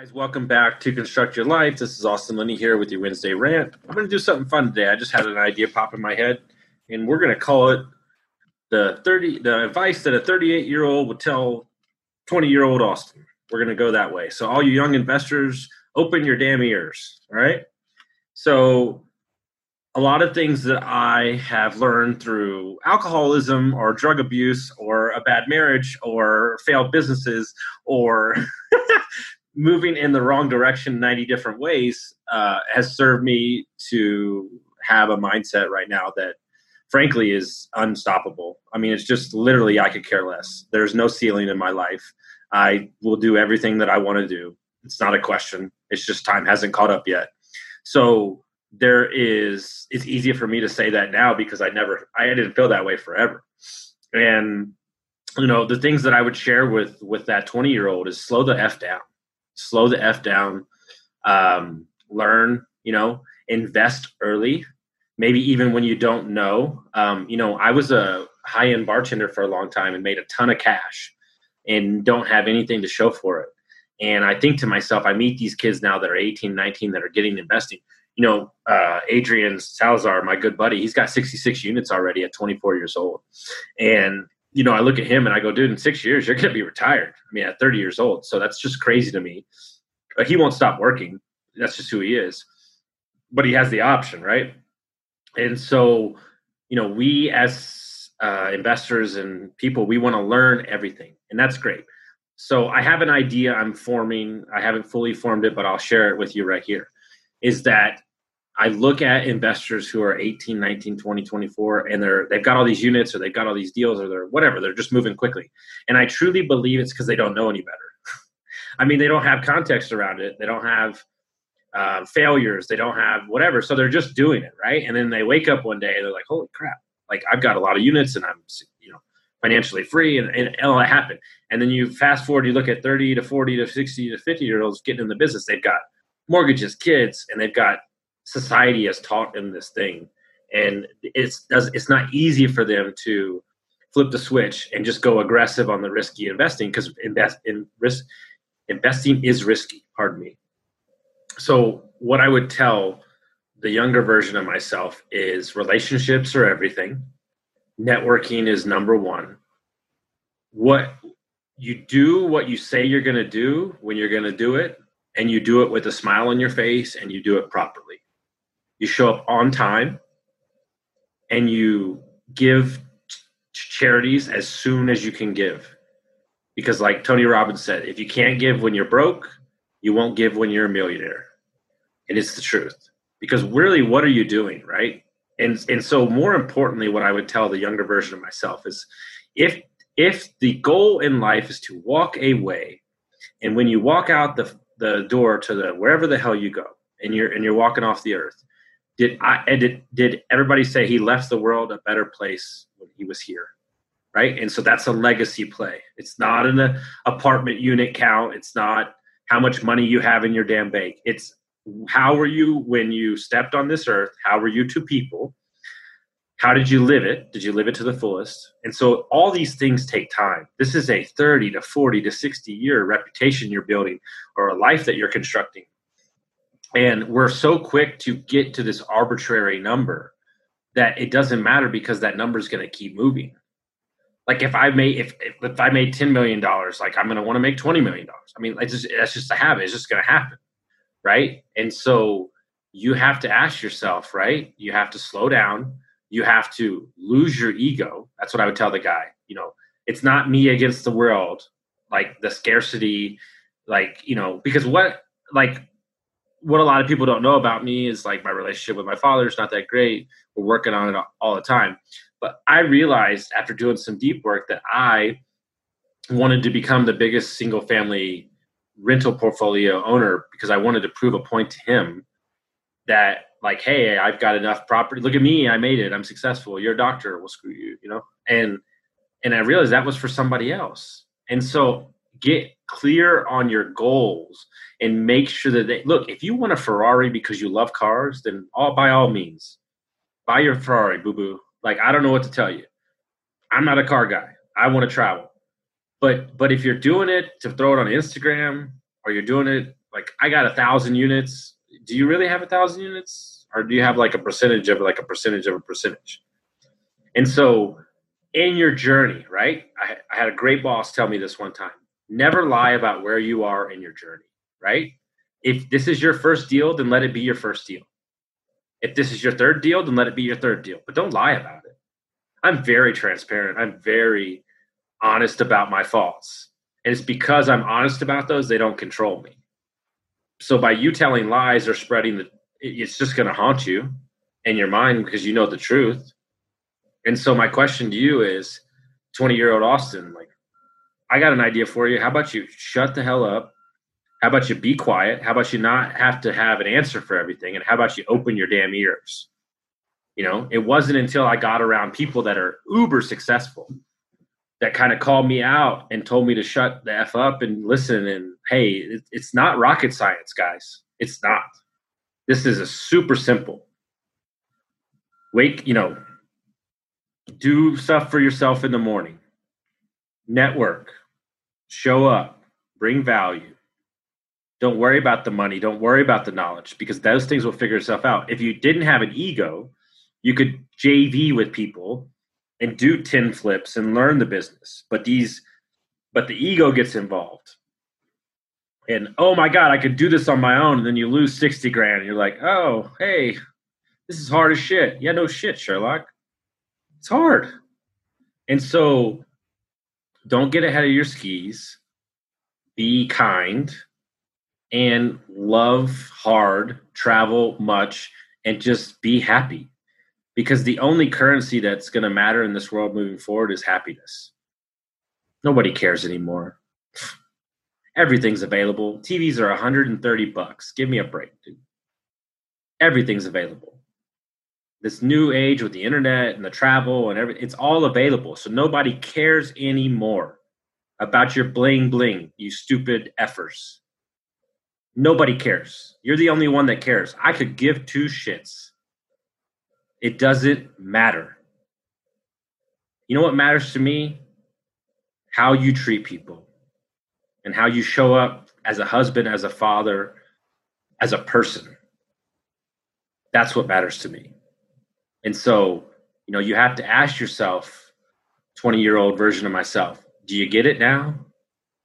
Guys, welcome back to Construct Your Life. This is Austin Linney here with your Wednesday rant. I'm going to do something fun today. I just had an idea pop in my head, and we're going to call it the 30 the advice that a 38 year old would tell 20 year old Austin. We're going to go that way. So, all you young investors, open your damn ears. All right. So, a lot of things that I have learned through alcoholism or drug abuse or a bad marriage or failed businesses or moving in the wrong direction 90 different ways uh, has served me to have a mindset right now that frankly is unstoppable. I mean it's just literally i could care less. There's no ceiling in my life. I will do everything that i want to do. It's not a question. It's just time hasn't caught up yet. So there is it's easier for me to say that now because i never i didn't feel that way forever. And you know the things that i would share with with that 20 year old is slow the f down slow the f down um, learn you know invest early maybe even when you don't know. Um, you know i was a high end bartender for a long time and made a ton of cash and don't have anything to show for it. And i think to myself i meet these kids now that are 18 19 that are getting investing. You know uh, adrian salazar my good buddy he's got 66 units already at 24 years old. And you know, I look at him and I go, dude, in six years, you're going to be retired. I mean, at 30 years old. So that's just crazy to me. But he won't stop working. That's just who he is. But he has the option, right? And so, you know, we as uh, investors and people, we want to learn everything. And that's great. So I have an idea I'm forming. I haven't fully formed it, but I'll share it with you right here. Is that I look at investors who are 18, 19, 20, 24, and they're they've got all these units or they've got all these deals or they're whatever, they're just moving quickly. And I truly believe it's because they don't know any better. I mean, they don't have context around it. They don't have uh, failures. They don't have whatever. So they're just doing it, right? And then they wake up one day and they're like, holy crap, like I've got a lot of units and I'm, you know, financially free and, and, all that happened. And then you fast forward, you look at 30 to 40 to 60 to 50 year olds getting in the business. They've got mortgages, kids, and they've got society has taught them this thing. And it's it's not easy for them to flip the switch and just go aggressive on the risky investing because invest in risk investing is risky pardon me. So what i would tell the younger version of myself is relationships are everything. Networking is number one. What you do what you say you're going to do when you're going to do it and you do it with a smile on your face and you do it properly you show up on time and you give charities as soon as you can give. Because like tony robbins said if you can't give when you're broke you won't give when you're a millionaire. And it's the truth. Because really what are you doing right? And and so more importantly what i would tell the younger version of myself is if if the goal in life is to walk away and when you walk out the the door to the wherever the hell you go and you're and you're walking off the earth did I did did everybody say he left the world a better place when he was here? Right. And so that's a legacy play. It's not an uh, apartment unit count. It's not how much money you have in your damn bank. It's how were you when you stepped on this earth? How were you to people? How did you live it? Did you live it to the fullest? And so all these things take time. This is a 30 to 40 to 60 year reputation you're building or a life that you're constructing and we're so quick to get to this arbitrary number that it doesn't matter because that number is going to keep moving. Like if i made if, if, i made 10 million dollars like i'm going to want to make 20 million dollars. I mean it's just that's just a habit. It's just going to happen right? And so you have to ask yourself right? You have to slow down. You have to lose your ego. That's what i would tell the guy you know it's not me against the world like the scarcity like you know because what like what a lot of people don't know about me is like my relationship with my father is not that great. We're working on it all the time. But I realized after doing some deep work that I wanted to become the biggest single family rental portfolio owner because I wanted to prove a point to him that like, hey, I've got enough property. Look at me, I made it. I'm successful. You're a doctor. We'll screw you, you know. And and I realized that was for somebody else. And so get clear on your goals and make sure that they look. If you want a Ferrari because you love cars, then all by all means, buy your Ferrari, boo boo. Like I don't know what to tell you. I'm not a car guy. I want to travel. But but if you're doing it to throw it on Instagram or you're doing it like I got a thousand units, do you really have a thousand units? Or do you have like a percentage of like a percentage of a percentage? And so in your journey, right? I, I had a great boss tell me this one time. Never lie about where you are in your journey, right? If this is your first deal, then let it be your first deal. If this is your third deal, then let it be your third deal. But don't lie about it. I'm very transparent. I'm very honest about my faults. And it's because I'm honest about those, they don't control me. So by you telling lies or spreading the, it's just going to haunt you in your mind because you know the truth. And so my question to you is 20 year old Austin, like, I got an idea for you. How about you shut the hell up? How about you be quiet? How about you not have to have an answer for everything? And how about you open your damn ears? You know, it wasn't until I got around people that are uber successful that kind of called me out and told me to shut the f up and listen. And hey, it, it's not rocket science, guys. It's not. This is a super simple. Wake, you know, do stuff for yourself in the morning. Network, show up, bring value. Don't worry about the money. Don't worry about the knowledge because those things will figure itself out. If you didn't have an ego, you could JV with people and do 10 flips and learn the business. But these, but the ego gets involved. And oh my God, I could do this on my own. And then you lose 60 grand. And you're like, oh, hey, this is hard as shit. Yeah, no shit, Sherlock. It's hard. And so don't get ahead of your skis. Be kind and love hard, travel much, and just be happy because the only currency that's going to matter in this world moving forward is happiness. Nobody cares anymore. Everything's available. TVs are 130 bucks. Give me a break, dude. Everything's available. This new age with the internet and the travel and everything, it's all available. So nobody cares anymore about your bling bling, you stupid effers. Nobody cares. You're the only one that cares. I could give two shits it doesn't matter. You know what matters to me? How you treat people and how you show up as a husband, as a father, as a person. That's what matters to me. And so, you know, you have to ask yourself, 20 year old version of myself, do you get it now?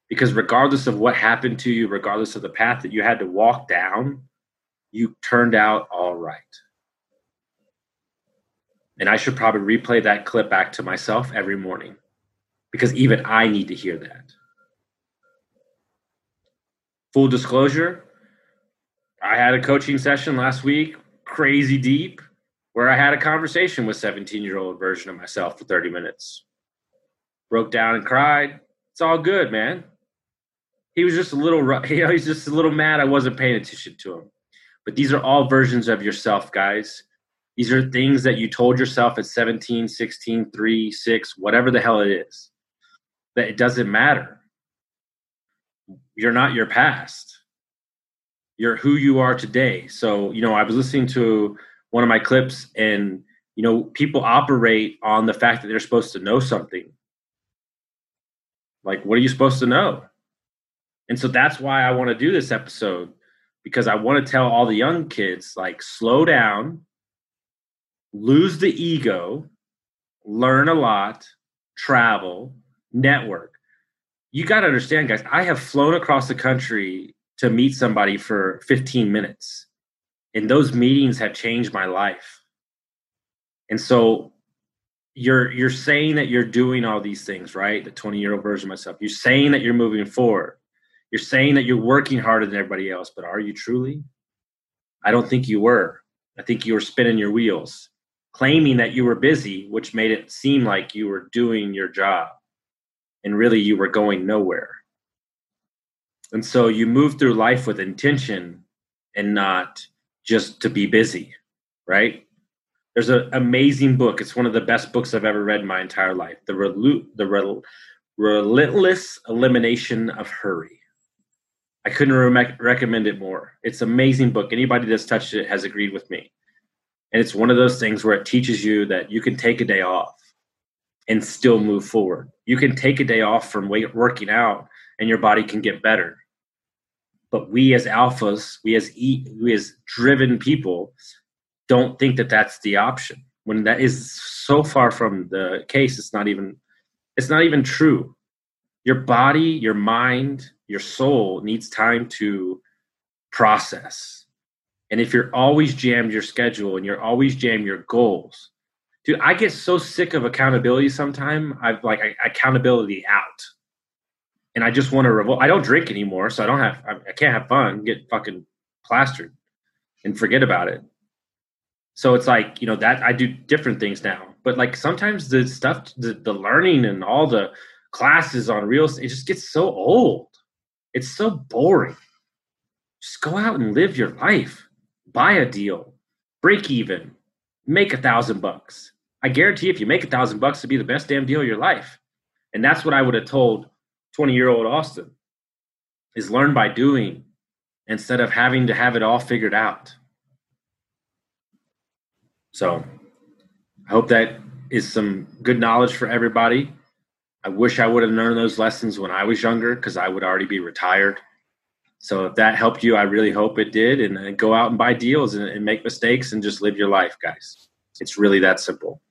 Because regardless of what happened to you, regardless of the path that you had to walk down, you turned out all right. And I should probably replay that clip back to myself every morning because even I need to hear that. Full disclosure, I had a coaching session last week, crazy deep, where I had a conversation with 17 year old version of myself for 30 minutes. Broke down and cried. It's all good, man. He was just a little, you know, he's just a little mad I wasn't paying attention to him. But these are all versions of yourself, guys. These are things that you told yourself at 17, 16, 3, 6, whatever the hell it is. That it doesn't matter. You're not your past. You're who you are today. So, you know, I was listening to one of my clips and you know, people operate on the fact that they're supposed to know something. Like, what are you supposed to know? And so that's why I want to do this episode because I want to tell all the young kids, like, slow down, lose the ego, learn a lot, travel, network. You got to understand, guys, I have flown across the country to meet somebody for 15 minutes. And those meetings have changed my life. And so you're you're saying that you're doing all these things, right? The 20 year old version of myself. You're saying that you're moving forward. You're saying that you're working harder than everybody else, but are you truly? I don't think you were. I think you were spinning your wheels claiming that you were busy, which made it seem like you were doing your job and really you were going nowhere. And so you move through life with intention and not just to be busy, right? There's an amazing book. It's one of the best books I've ever read in my entire life. The Relu- the Rel- Relentless Elimination of Hurry. I couldn't re- recommend it more. It's an amazing book. Anybody that's touched it has agreed with me. And it's one of those things where it teaches you that you can take a day off and still move forward. You can take a day off from working out and your body can get better. But we as alphas, we as e, we as driven people don't think that that's the option. When that is so far from the case, it's not even it's not even true. Your body, your mind, your soul needs time to process. And if you're always jammed your schedule and you're always jammed your goals, dude, I get so sick of accountability sometime. I've like I, accountability out. And I just want to revolt. I don't drink anymore, so I don't have I, I can't have fun, get fucking plastered and forget about it. So it's like, you know, that I do different things now. But like sometimes the stuff the, the learning and all the classes on real estate it just gets so old. It's so boring. Just go out and live your life. Buy a deal. Break even. Make a thousand bucks. I guarantee if you make a thousand bucks to be the best damn deal of your life. And that's what I would have told 20 year old Austin is learn by doing instead of having to have it all figured out. So I hope that is some good knowledge for everybody. I wish I would have learned those lessons when I was younger because I would already be retired. So if that helped you, I really hope it did. And, go out and buy deals and, and make mistakes and just live your life, guys. It's really that simple.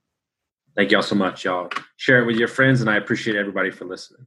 Thank y'all so much, y'all. Share it with your friends, and I appreciate everybody for listening.